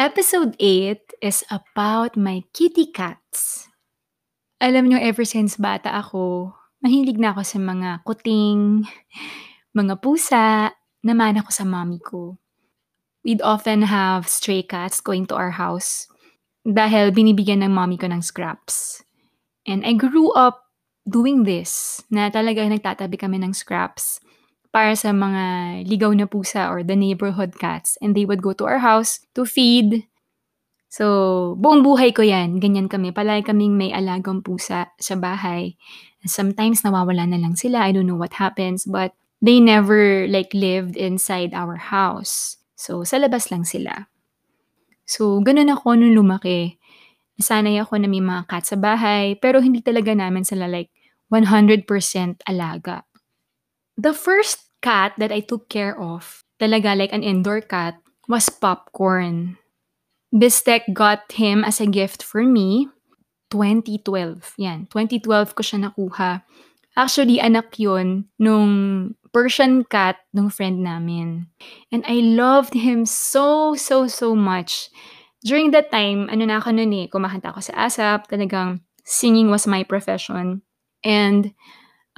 Episode 8 is about my kitty cats. Alam niyo ever since bata ako, mahilig na ako sa mga kuting, mga pusa, naman ako sa mommy ko. We'd often have stray cats going to our house dahil binibigyan ng mommy ko ng scraps. And I grew up doing this, na talaga nagtatabi kami ng scraps para sa mga ligaw na pusa or the neighborhood cats. And they would go to our house to feed. So, buong buhay ko yan. Ganyan kami. Palagi kaming may alagang pusa sa bahay. Sometimes nawawala na lang sila. I don't know what happens. But they never like lived inside our house. So, sa labas lang sila. So, ganun ako nung lumaki. Nasanay ako na may mga cat sa bahay. Pero hindi talaga namin sila like 100% alaga. The first cat that I took care of, talaga like an indoor cat, was Popcorn. Bistek got him as a gift for me 2012. Yan, 2012 ko siya nakuha. Actually, anak yun nung Persian cat nung friend namin. And I loved him so, so, so much. During that time, ano na ako nun eh, kumakanta ako sa ASAP, talagang singing was my profession. And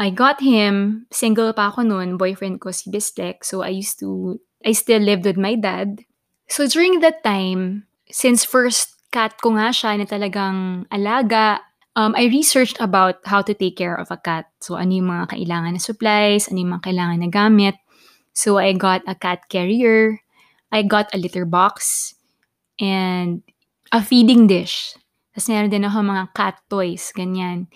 I got him, single pa ako noon, boyfriend ko si Bistek. So I used to, I still lived with my dad. So during that time, since first cat ko nga siya na talagang alaga, um, I researched about how to take care of a cat. So ano yung mga kailangan na supplies, ano yung mga kailangan na gamit. So I got a cat carrier, I got a litter box, and a feeding dish. Tapos meron din ako mga cat toys, ganyan.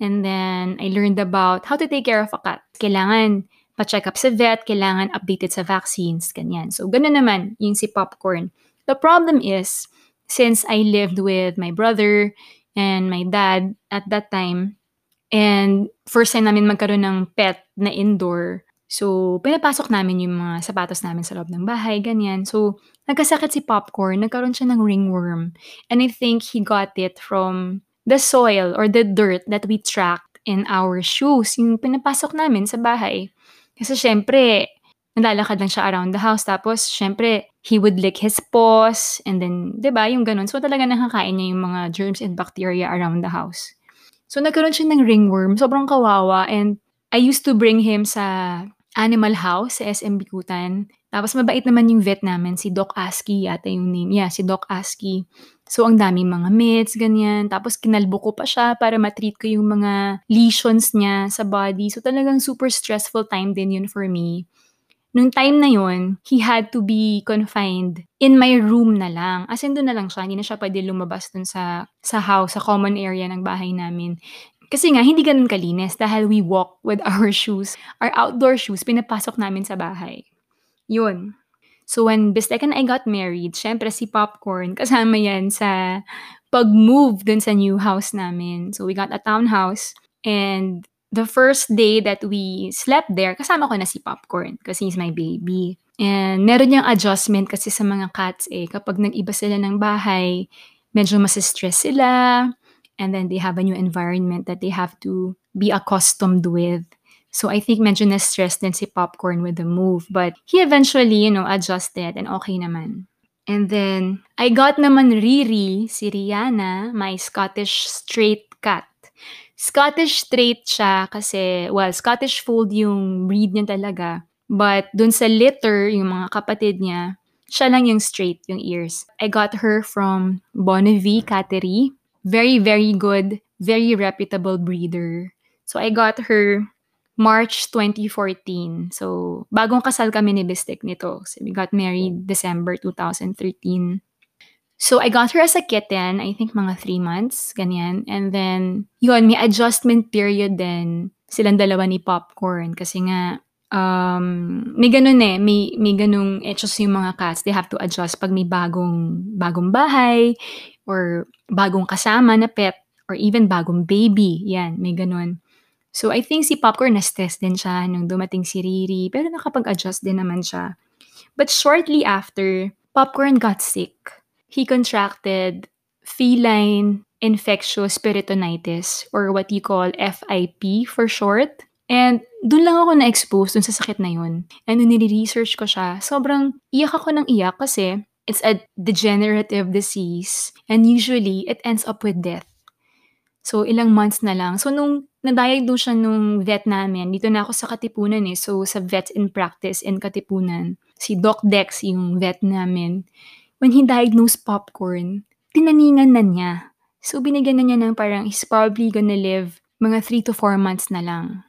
And then, I learned about how to take care of a cat. Kailangan pa-check up sa vet, kailangan updated sa vaccines, ganyan. So, ganun naman yung si Popcorn. The problem is, since I lived with my brother and my dad at that time, and first time namin magkaroon ng pet na indoor, so, pinapasok namin yung mga sapatos namin sa loob ng bahay, ganyan. So, nagkasakit si Popcorn, nagkaroon siya ng ringworm. And I think he got it from the soil or the dirt that we tracked in our shoes, yung pinapasok namin sa bahay. Kasi syempre, nalalakad lang siya around the house. Tapos, syempre, he would lick his paws. And then, di ba, yung ganun. So, talaga nakakain niya yung mga germs and bacteria around the house. So, nagkaroon siya ng ringworm. Sobrang kawawa. And I used to bring him sa animal house sa SM Bikutan. Tapos, mabait naman yung vet namin. Si Doc Aski yata yung name. Yeah, si Doc Aski. So, ang daming mga meds, ganyan. Tapos, kinalbo ko pa siya para matreat ko yung mga lesions niya sa body. So, talagang super stressful time din yun for me. Nung time na yun, he had to be confined in my room na lang. As in, doon na lang siya. Hindi na siya pwede lumabas dun sa, sa house, sa common area ng bahay namin. Kasi nga, hindi ganun kalinis dahil we walk with our shoes. Our outdoor shoes, pinapasok namin sa bahay. Yun. So when Bistek and I got married, syempre si Popcorn, kasama yan sa pag-move dun sa new house namin. So we got a townhouse and the first day that we slept there, kasama ko na si Popcorn kasi he's my baby. And meron niyang adjustment kasi sa mga cats eh. Kapag nag-iba sila ng bahay, medyo masistress sila. And then they have a new environment that they have to be accustomed with. So I think medyo na-stress din si Popcorn with the move. But he eventually, you know, adjusted and okay naman. And then, I got naman Riri, si Rihanna, my Scottish straight cat. Scottish straight siya kasi, well, Scottish Fold yung breed niya talaga. But dun sa litter, yung mga kapatid niya, siya lang yung straight, yung ears. I got her from Bonnevie Cattery. Very, very good, very reputable breeder. So I got her March 2014. So, bagong kasal kami ni Bistek nito. So, we got married December 2013. So, I got her as a kitten, I think mga three months, ganyan. And then, yun, may adjustment period din silang dalawa ni Popcorn. Kasi nga, um, may ganun eh, may, may ganung etos yung mga cats. They have to adjust pag may bagong, bagong bahay, or bagong kasama na pet, or even bagong baby. Yan, may ganun. So, I think si Popcorn na-stress din siya nung dumating si Riri, pero nakapag-adjust din naman siya. But shortly after, Popcorn got sick. He contracted feline infectious peritonitis or what you call FIP for short. And doon lang ako na-expose dun sa sakit na yun. And nung nire-research ko siya, sobrang iyak ako ng iyak kasi It's a degenerative disease and usually it ends up with death. So, ilang months na lang. So, nung na-diagnose siya nung vet namin, dito na ako sa Katipunan eh. So, sa vet in practice in Katipunan, si Doc Dex yung vet namin. When he diagnosed popcorn, tinaningan na niya. So, binigyan na niya ng parang he's probably gonna live mga 3 to 4 months na lang.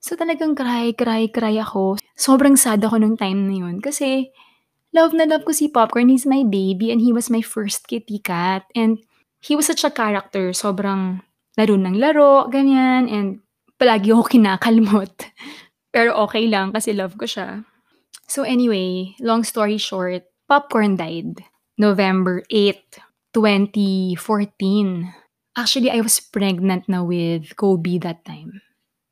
So, talagang cry, cry, cry ako. Sobrang sad ako nung time na yun. Kasi, love na love ko si Popcorn. He's my baby and he was my first kitty cat. And he was such a character. Sobrang laro ng laro, ganyan. And palagi ako kinakalmot. Pero okay lang kasi love ko siya. So anyway, long story short, Popcorn died November 8, 2014. Actually, I was pregnant na with Kobe that time.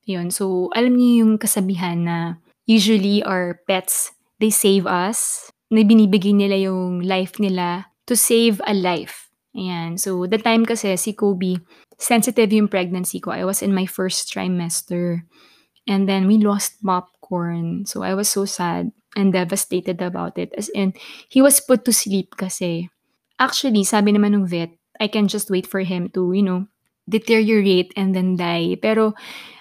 Yun. So, alam niyo yung kasabihan na usually our pets, they save us. Na binibigay nila yung life nila to save a life. Ayan. So, the time kasi si Kobe, sensitive yung pregnancy ko. I was in my first trimester. And then we lost popcorn. So, I was so sad and devastated about it. As in, he was put to sleep kasi. Actually, sabi naman ng vet, I can just wait for him to, you know, deteriorate and then die. Pero,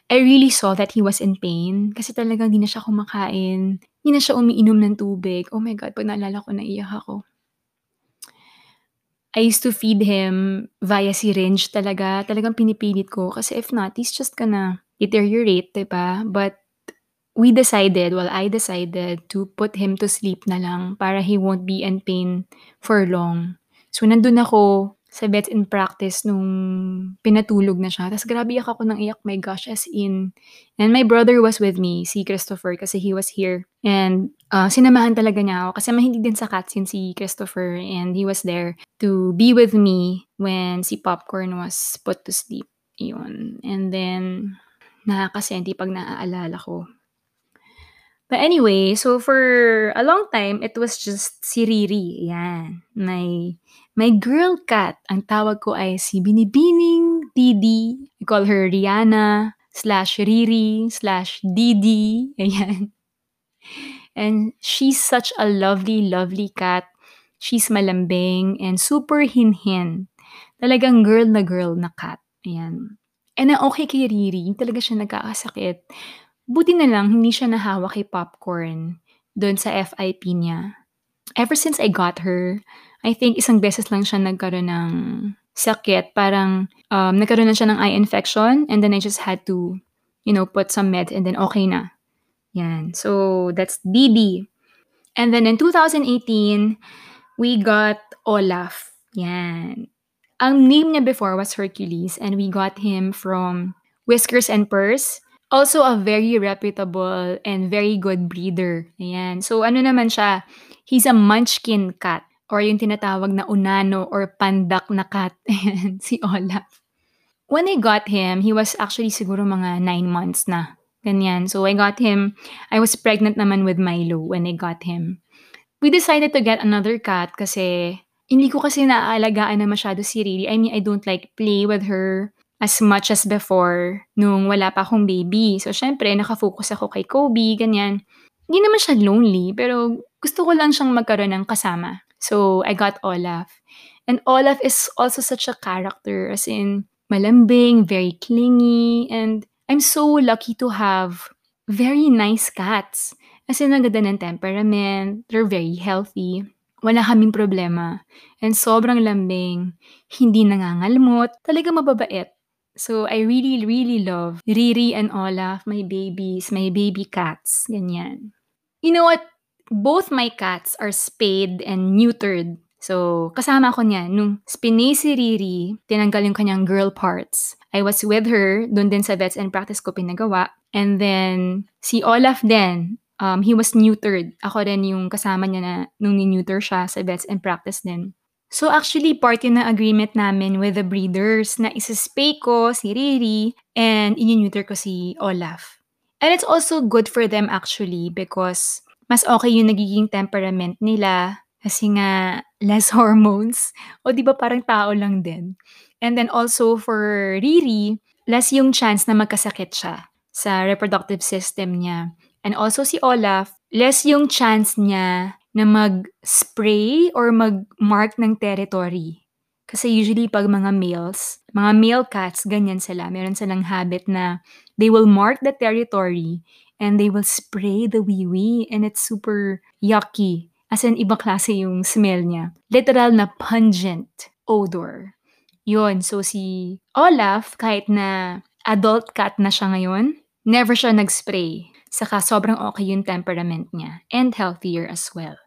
I really saw that he was in pain kasi talagang di na siya kumakain. Di na siya umiinom ng tubig. Oh my God, pag naalala ko, naiyak ako. I used to feed him via syringe talaga. Talagang pinipilit ko kasi if not, he's just gonna deteriorate, diba? But we decided, well, I decided to put him to sleep na lang para he won't be in pain for long. So, nandun ako sa vet in practice nung pinatulog na siya. Tapos grabe iyak ako ng iyak, my gosh, as in. And my brother was with me, si Christopher, kasi he was here. And uh, sinamahan talaga niya ako kasi mahilig din sa cats yun si Christopher. And he was there to be with me when si Popcorn was put to sleep. Yun. And then, nakakasenti pag naaalala ko. But anyway, so for a long time, it was just si Riri. Yan. My, my girl cat. Ang tawag ko ay si Binibining Didi. I call her Rihanna slash Riri slash Didi. Ayan. And she's such a lovely, lovely cat. She's malambing and super hinhin. Talagang girl na girl na cat. Ayan. And ang okay kay Riri, talaga siya nagkakasakit. Buti na lang hindi siya nahawa kay Popcorn doon sa FIP niya. Ever since I got her, I think isang beses lang siya nagkaroon ng sakit. Parang um, nagkaroon na siya ng eye infection and then I just had to, you know, put some meds and then okay na. Yan. So, that's Didi. And then in 2018, we got Olaf. Yan. Ang name niya before was Hercules and we got him from Whiskers and Purse. Also a very reputable and very good breeder. Ayan. So ano naman siya, he's a munchkin cat or yung tinatawag na unano or pandak na cat. Ayan, si Olaf. When I got him, he was actually siguro mga 9 months na. Ganyan. So I got him, I was pregnant naman with Milo when I got him. We decided to get another cat kasi hindi ko kasi naaalagaan na masyado si Riri. I mean, I don't like play with her as much as before nung wala pa akong baby. So, syempre, nakafocus ako kay Kobe, ganyan. Hindi naman siya lonely, pero gusto ko lang siyang magkaroon ng kasama. So, I got Olaf. And Olaf is also such a character, as in, malambing, very clingy, and I'm so lucky to have very nice cats. As in, ang ng temperament, they're very healthy. Wala kaming problema. And sobrang lambing, hindi nangangalmot, talaga mababait. So, I really, really love Riri and Olaf, my babies, my baby cats, ganyan. You know what? Both my cats are spayed and neutered. So, kasama ko niyan. Nung spinay si Riri, tinanggal yung kanyang girl parts. I was with her, dun din sa vets and practice ko pinagawa. And then, si Olaf din, um, he was neutered. Ako rin yung kasama niya na nung ni-neuter siya sa vets and practice din. So actually, part yun ng agreement namin with the breeders na isispay ko si Riri and inineuter ko si Olaf. And it's also good for them actually because mas okay yung nagiging temperament nila kasi nga less hormones. O di ba parang tao lang din. And then also for Riri, less yung chance na magkasakit siya sa reproductive system niya. And also si Olaf, less yung chance niya na mag-spray or mag-mark ng territory. Kasi usually pag mga males, mga male cats, ganyan sila. Meron silang habit na they will mark the territory and they will spray the wee-wee and it's super yucky. As in, ibang klase yung smell niya. Literal na pungent odor. Yun, so si Olaf, kahit na adult cat na siya ngayon, never siya nag-spray. Saka sobrang okay yung temperament niya and healthier as well.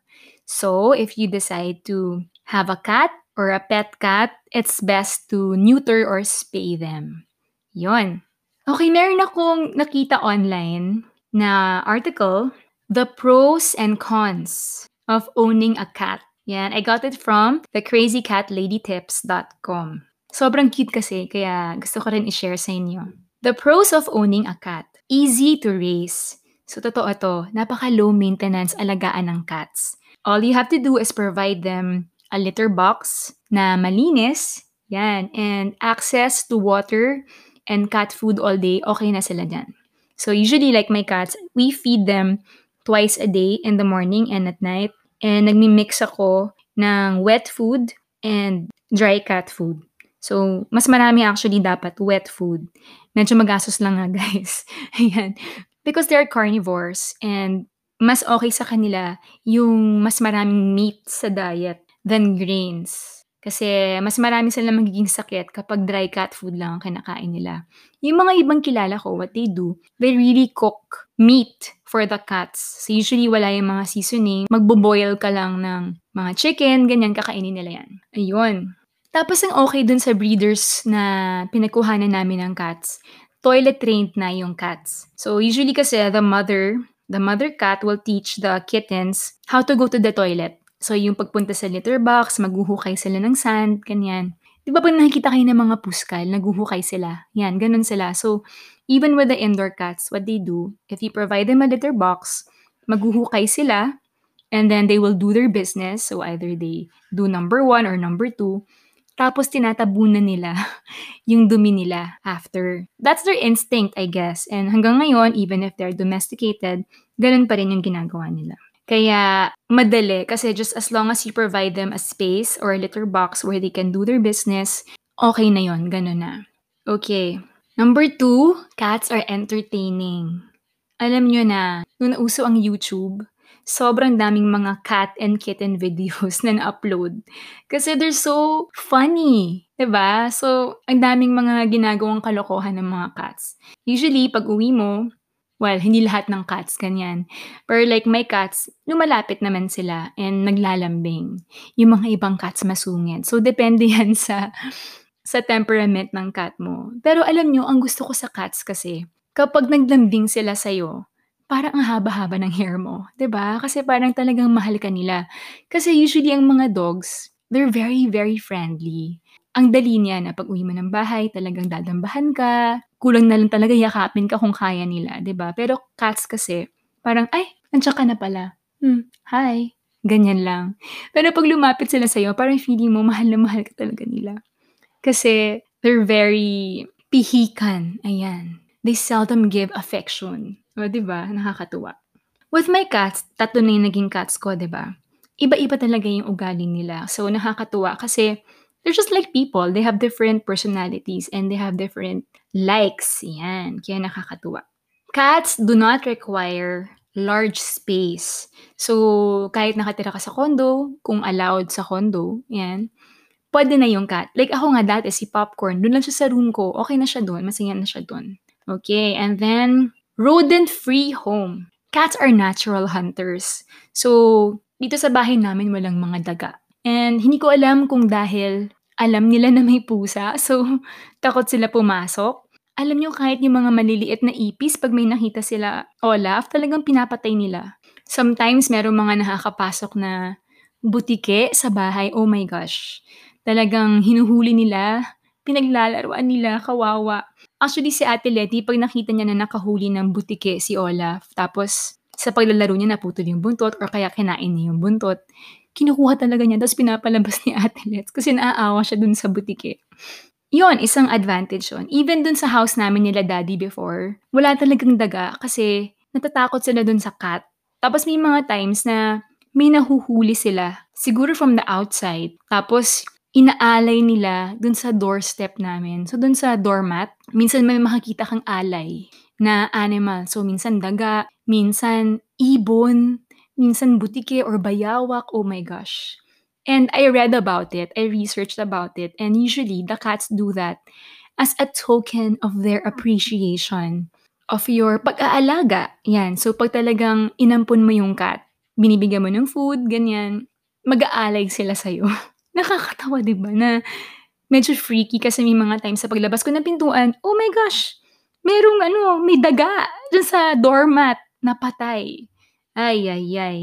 So, if you decide to have a cat or a pet cat, it's best to neuter or spay them. Yon. Okay, meron akong nakita online na article, The Pros and Cons of Owning a Cat. Yan, I got it from thecrazycatladytips.com. Sobrang cute kasi, kaya gusto ko rin i-share sa inyo. The pros of owning a cat. Easy to raise. So, totoo to, napaka-low maintenance alagaan ng cats. All you have to do is provide them a litter box na malinis, yan, and access to water and cat food all day, okay na sila dyan. So usually like my cats, we feed them twice a day in the morning and at night. And nagmi-mix ako ng wet food and dry cat food. So, mas marami actually dapat wet food. Medyo magastos lang nga, guys. Ayan. Because they're carnivores and mas okay sa kanila yung mas maraming meat sa diet than grains. Kasi mas marami silang magiging sakit kapag dry cat food lang ang kinakain nila. Yung mga ibang kilala ko, what they do, they really cook meat for the cats. So usually wala yung mga seasoning. Magbo-boil ka lang ng mga chicken, ganyan, kakainin nila yan. Ayun. Tapos ang okay dun sa breeders na pinagkuhanan namin ng cats, toilet trained na yung cats. So usually kasi the mother the mother cat will teach the kittens how to go to the toilet. So, yung pagpunta sa litter box, maghuhukay sila ng sand, ganyan. Di ba pag nakikita kayo ng mga puskal, naghuhukay sila. Yan, ganun sila. So, even with the indoor cats, what they do, if you provide them a litter box, maghuhukay sila, and then they will do their business. So, either they do number one or number two, tapos tinatabunan nila yung dumi nila after. That's their instinct, I guess. And hanggang ngayon, even if they're domesticated, ganun pa rin yung ginagawa nila. Kaya madali kasi just as long as you provide them a space or a litter box where they can do their business, okay na yon, ganun na. Okay. Number two, cats are entertaining. Alam nyo na, nung nauso ang YouTube, sobrang daming mga cat and kitten videos na na-upload. Kasi they're so funny. ba? Diba? So, ang daming mga ginagawang kalokohan ng mga cats. Usually, pag uwi mo, well, hindi lahat ng cats ganyan. Pero like my cats, lumalapit naman sila and naglalambing. Yung mga ibang cats masungit. So, depende yan sa sa temperament ng cat mo. Pero alam nyo, ang gusto ko sa cats kasi, kapag naglambing sila sa'yo, parang ang haba-haba ng hair mo, 'di ba? Kasi parang talagang mahal ka nila. Kasi usually ang mga dogs, they're very very friendly. Ang dali niya na pag-uwi mo ng bahay, talagang dadambahan ka. Kulang na lang talaga yakapin ka kung kaya nila, 'di ba? Pero cats kasi, parang ay, nandiyan ka na pala. Hmm, hi. Ganyan lang. Pero pag lumapit sila sa'yo, parang feeling mo mahal na mahal ka talaga nila. Kasi they're very pihikan. Ayan. They seldom give affection. O, di ba? Nakakatuwa. With my cats, tatlo na yung naging cats ko, di ba? Iba-iba talaga yung ugali nila. So, nakakatuwa kasi they're just like people. They have different personalities and they have different likes. Yan. Kaya nakakatuwa. Cats do not require large space. So, kahit nakatira ka sa condo, kung allowed sa condo, yan, pwede na yung cat. Like ako nga dati, si Popcorn, doon lang siya sa room ko. Okay na siya doon. Masaya na siya doon. Okay, and then Rodent-free home. Cats are natural hunters. So, dito sa bahay namin walang mga daga. And hindi ko alam kung dahil alam nila na may pusa, so takot sila pumasok. Alam nyo, kahit yung mga maliliit na ipis, pag may nakita sila Olaf, talagang pinapatay nila. Sometimes, merong mga nakakapasok na butike sa bahay. Oh my gosh. Talagang hinuhuli nila, pinaglalaruan nila, kawawa. Actually, si Ate Letty, pag nakita niya na nakahuli ng butike si Olaf, tapos sa paglalaro niya naputol yung buntot or kaya kinain niya yung buntot, kinukuha talaga niya, tapos pinapalabas ni Ate Letty kasi naaawa siya dun sa butike. Yon, isang advantage yon. Even dun sa house namin nila daddy before, wala talagang daga kasi natatakot sila dun sa cat. Tapos may mga times na may nahuhuli sila, siguro from the outside, tapos inaalay nila dun sa doorstep namin. So, dun sa doormat, minsan may makikita kang alay na animal. So, minsan daga, minsan ibon, minsan butike or bayawak. Oh my gosh. And I read about it, I researched about it, and usually the cats do that as a token of their appreciation of your pag-aalaga. Yan. So, pag talagang inampun mo yung cat, binibigyan mo ng food, ganyan, mag-aalay sila sa'yo. Nakakatawa 'di ba, na medyo freaky kasi may mga times sa paglabas ko ng pintuan, oh my gosh, merong ano, may daga diyan sa doormat na patay. Ay, ay, ay.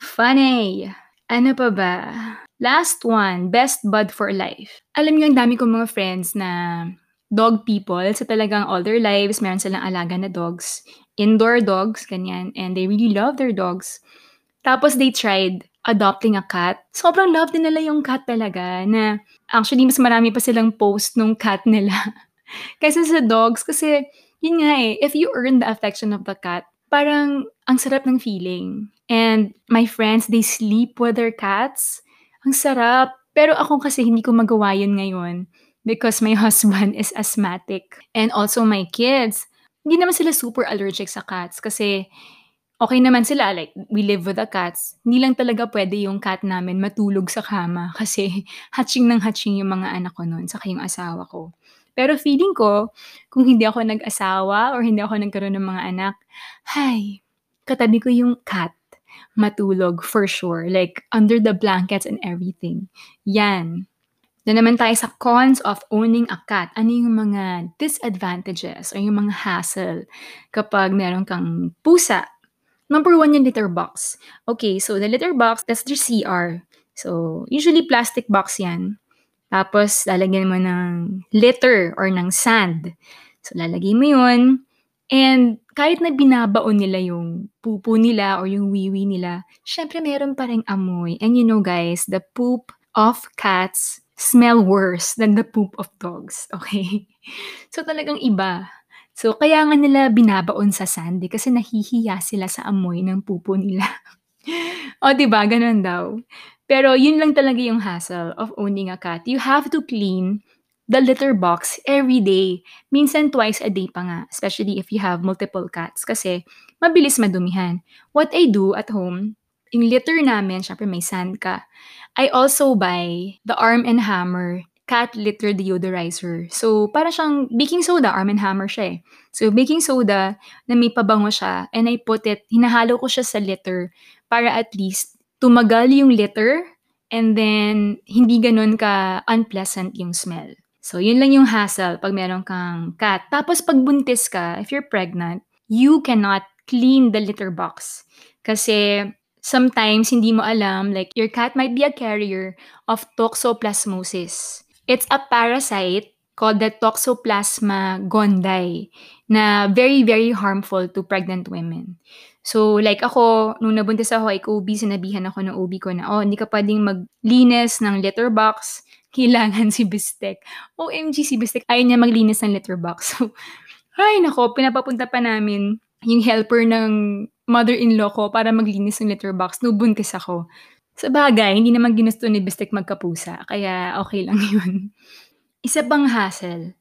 Funny. Ano pa ba? Last one, best bud for life. Alam niyo ang dami kong mga friends na dog people. So talagang all their lives, meron silang alaga na dogs. Indoor dogs, ganyan. And they really love their dogs. Tapos they tried adopting a cat. Sobrang love din nila yung cat talaga na actually mas marami pa silang post nung cat nila kaysa sa dogs kasi yun nga eh, if you earn the affection of the cat, parang ang sarap ng feeling. And my friends, they sleep with their cats. Ang sarap. Pero ako kasi hindi ko magawa yun ngayon because my husband is asthmatic. And also my kids, hindi naman sila super allergic sa cats kasi okay naman sila, like, we live with the cats. Hindi lang talaga pwede yung cat namin matulog sa kama kasi hatching ng hatching yung mga anak ko noon, saka yung asawa ko. Pero feeling ko, kung hindi ako nag-asawa or hindi ako nagkaroon ng mga anak, hay, katabi ko yung cat matulog for sure. Like, under the blankets and everything. Yan. Na naman tayo sa cons of owning a cat. Ano yung mga disadvantages or yung mga hassle kapag meron kang pusa Number one yung litter box. Okay, so the litter box, that's the CR. So, usually plastic box yan. Tapos, lalagyan mo ng litter or ng sand. So, lalagay mo yun. And kahit na binabaon nila yung pupo nila or yung wiwi nila, syempre meron pa rin amoy. And you know guys, the poop of cats smell worse than the poop of dogs. Okay? So talagang iba. So, kaya nga nila binabaon sa sandy kasi nahihiya sila sa amoy ng pupo nila. o, di ba? Ganun daw. Pero yun lang talaga yung hassle of owning a cat. You have to clean the litter box every day. Minsan twice a day pa nga, especially if you have multiple cats kasi mabilis madumihan. What I do at home, yung litter namin, syempre may sand ka. I also buy the Arm and Hammer cat litter deodorizer. So, para siyang baking soda, Arm & Hammer siya eh. So, baking soda na may pabango siya and I put it, hinahalo ko siya sa litter para at least tumagal yung litter and then hindi ganun ka unpleasant yung smell. So, yun lang yung hassle pag meron kang cat. Tapos, pag buntis ka, if you're pregnant, you cannot clean the litter box. Kasi sometimes hindi mo alam, like your cat might be a carrier of toxoplasmosis. It's a parasite called the Toxoplasma gondii na very, very harmful to pregnant women. So, like ako, nung nabuntis ako kay OB, sinabihan ako ng OB ko na, oh, hindi ka pwedeng maglinis ng litter box. Kailangan si Bistek. OMG, si Bistek, ayaw niya maglinis ng litter box. So, ay, nako, pinapapunta pa namin yung helper ng mother-in-law ko para maglinis ng litter box. No, buntis ako. Sa bagay, hindi naman ginusto ni Bistek magkapusa, kaya okay lang yun. Isa pang hassle,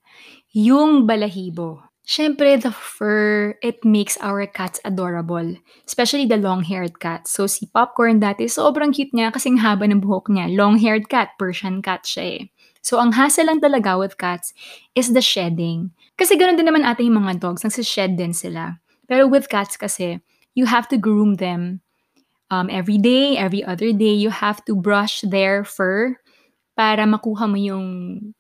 yung balahibo. Siyempre, the fur, it makes our cats adorable. Especially the long-haired cat. So, si Popcorn dati, sobrang cute niya kasing haba ng buhok niya. Long-haired cat, Persian cat siya eh. So, ang hassle lang talaga with cats is the shedding. Kasi ganoon din naman ata yung mga dogs, nagsished din sila. Pero with cats kasi, you have to groom them um, every day, every other day, you have to brush their fur para makuha mo yung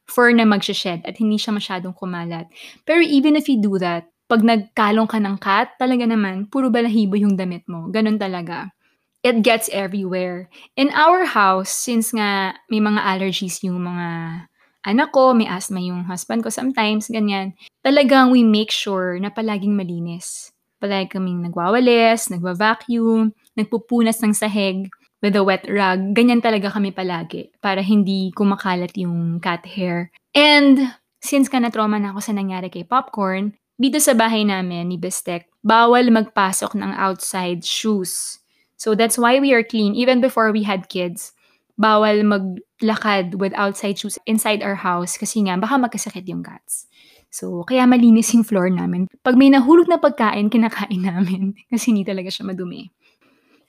fur na magsha-shed at hindi siya masyadong kumalat. Pero even if you do that, pag nagkalong ka ng cat, talaga naman, puro balahibo yung damit mo. Ganun talaga. It gets everywhere. In our house, since nga may mga allergies yung mga anak ko, may asthma yung husband ko sometimes, ganyan. Talagang we make sure na palaging malinis. Palagi kaming nagwawalis, nagwa-vacuum, nagpupunas ng sahig with a wet rag. Ganyan talaga kami palagi para hindi kumakalat yung cat hair. And since ka na-trauma na ako sa nangyari kay Popcorn, dito sa bahay namin ni Bestek, bawal magpasok ng outside shoes. So that's why we are clean. Even before we had kids, bawal maglakad with outside shoes inside our house kasi nga baka magkasakit yung cats. So, kaya malinis yung floor namin. Pag may nahulog na pagkain, kinakain namin kasi hindi talaga siya madumi.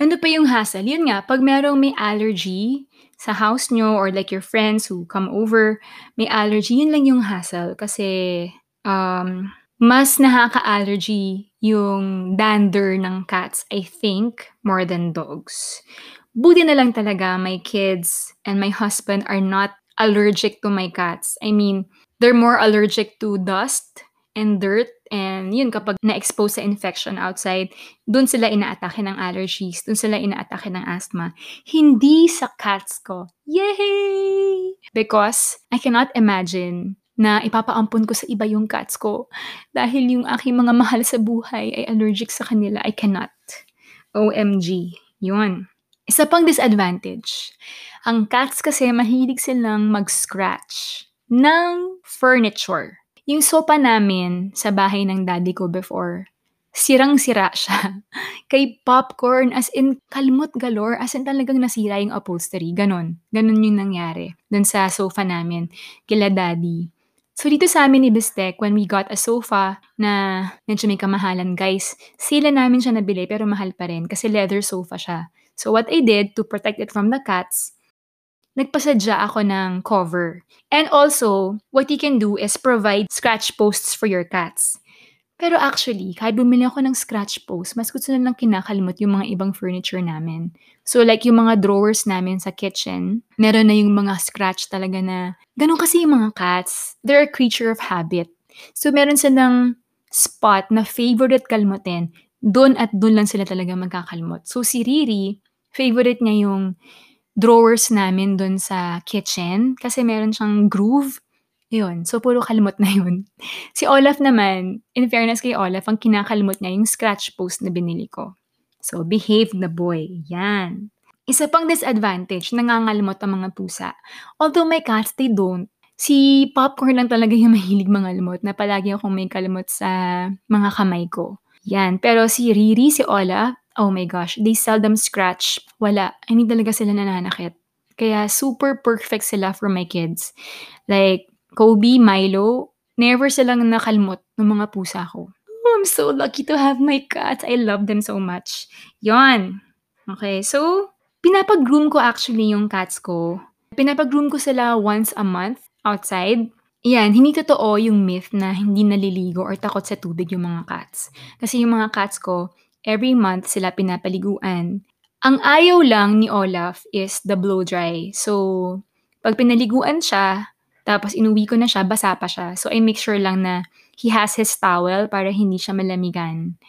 Ano pa yung hassle? Yun nga, pag merong may allergy sa house nyo or like your friends who come over, may allergy, yun lang yung hassle kasi um, mas nakaka-allergy yung dander ng cats, I think, more than dogs. Buti na lang talaga my kids and my husband are not allergic to my cats. I mean, they're more allergic to dust and dirt and yun kapag na-expose sa infection outside, dun sila inaatake ng allergies, dun sila inaatake ng asthma. Hindi sa cats ko. Yay! Because I cannot imagine na ipapaampon ko sa iba yung cats ko dahil yung aking mga mahal sa buhay ay allergic sa kanila. I cannot. OMG. Yun. Isa pang disadvantage, ang cats kasi mahilig silang mag-scratch ng furniture. Yung sopa namin sa bahay ng daddy ko before, sirang-sira siya. Kay popcorn, as in, kalmot galore, as in talagang nasira yung upholstery. Ganon. Ganon yung nangyari. Dun sa sofa namin, kila daddy. So, dito sa amin ni Bistek, when we got a sofa na medyo may kamahalan, guys, sila namin siya nabili pero mahal pa rin kasi leather sofa siya. So what I did to protect it from the cats, nagpasadya ako ng cover. And also, what you can do is provide scratch posts for your cats. Pero actually, kahit bumili ako ng scratch post, mas gusto na lang kinakalimot yung mga ibang furniture namin. So like yung mga drawers namin sa kitchen, meron na yung mga scratch talaga na, ganun kasi yung mga cats, they're a creature of habit. So meron silang spot na favorite kalmutin, doon at doon lang sila talaga magkakalmot. So si Riri, favorite niya yung drawers namin doon sa kitchen kasi meron siyang groove. Yun. So, puro kalmot na yun. Si Olaf naman, in fairness kay Olaf, ang kinakalmot niya yung scratch post na binili ko. So, behave na boy. Yan. Isa pang disadvantage, nangangalmot ang mga pusa. Although my cats, they don't. Si Popcorn lang talaga yung mahilig mangalmot na palagi akong may kalmot sa mga kamay ko. Yan. Pero si Riri, si Olaf, Oh my gosh, they seldom scratch. Wala. Hindi talaga sila nananakit. Kaya super perfect sila for my kids. Like, Kobe, Milo, never silang nakalmot ng mga pusa ko. Oh, I'm so lucky to have my cats. I love them so much. Yon. Okay, so, pinapag-groom ko actually yung cats ko. Pinapag-groom ko sila once a month outside. Yan, hindi totoo yung myth na hindi naliligo or takot sa tubig yung mga cats. Kasi yung mga cats ko, every month sila pinapaliguan. Ang ayaw lang ni Olaf is the blow dry. So, pag pinaliguan siya, tapos inuwi ko na siya, basa pa siya. So, I make sure lang na he has his towel para hindi siya malamigan.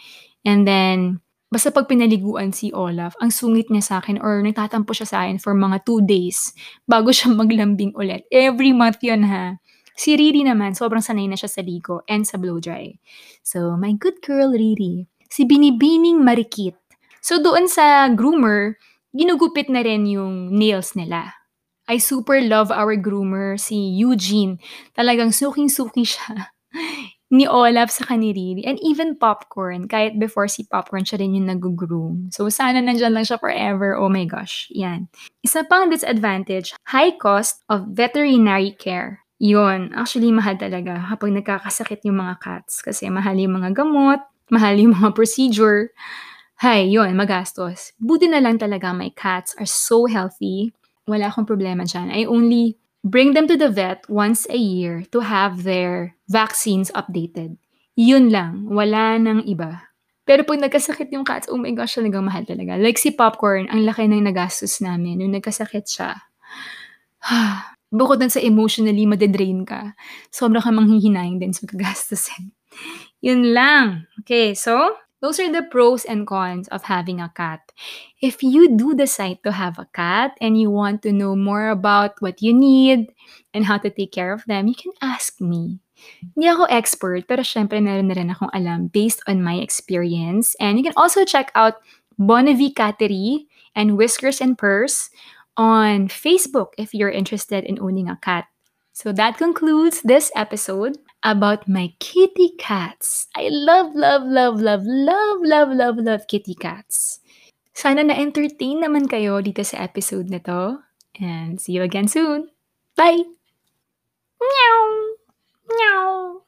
And then, basta pag pinaliguan si Olaf, ang sungit niya sa akin or nagtatampo siya sa akin for mga two days bago siya maglambing ulit. Every month yun ha. Si Riri naman, sobrang sanay na siya sa ligo and sa blow dry. So, my good girl Riri si Binibining Marikit. So doon sa groomer, ginugupit na rin yung nails nila. I super love our groomer, si Eugene. Talagang suking-suki siya ni Olaf sa kaniriri. And even Popcorn, kahit before si Popcorn siya rin yung nag-groom. So sana nandyan lang siya forever. Oh my gosh, yan. Isa pang disadvantage, high cost of veterinary care. Yun, actually mahal talaga kapag nagkakasakit yung mga cats kasi mahal yung mga gamot, mahal yung mga procedure. Hay, yun, magastos. Buti na lang talaga my cats are so healthy. Wala akong problema dyan. I only bring them to the vet once a year to have their vaccines updated. Yun lang. Wala nang iba. Pero pag nagkasakit yung cats, oh my gosh, talagang mahal talaga. Like si Popcorn, ang laki ng nagastos namin nung nagkasakit siya. Bukod dun sa emotionally madedrain ka, sobrang ka manghihinayin din sa kagastusin. Yun lang. Okay, so those are the pros and cons of having a cat. If you do decide to have a cat and you want to know more about what you need and how to take care of them, you can ask me. Hindi ako expert, pero syempre meron na rin akong alam based on my experience. And you can also check out Bonnevie Cattery and Whiskers and Purse on Facebook if you're interested in owning a cat. So that concludes this episode about my kitty cats. I love, love, love, love, love, love, love, love kitty cats. Sana na-entertain naman kayo dito sa episode na 'to and see you again soon. Bye! Meow! Meow.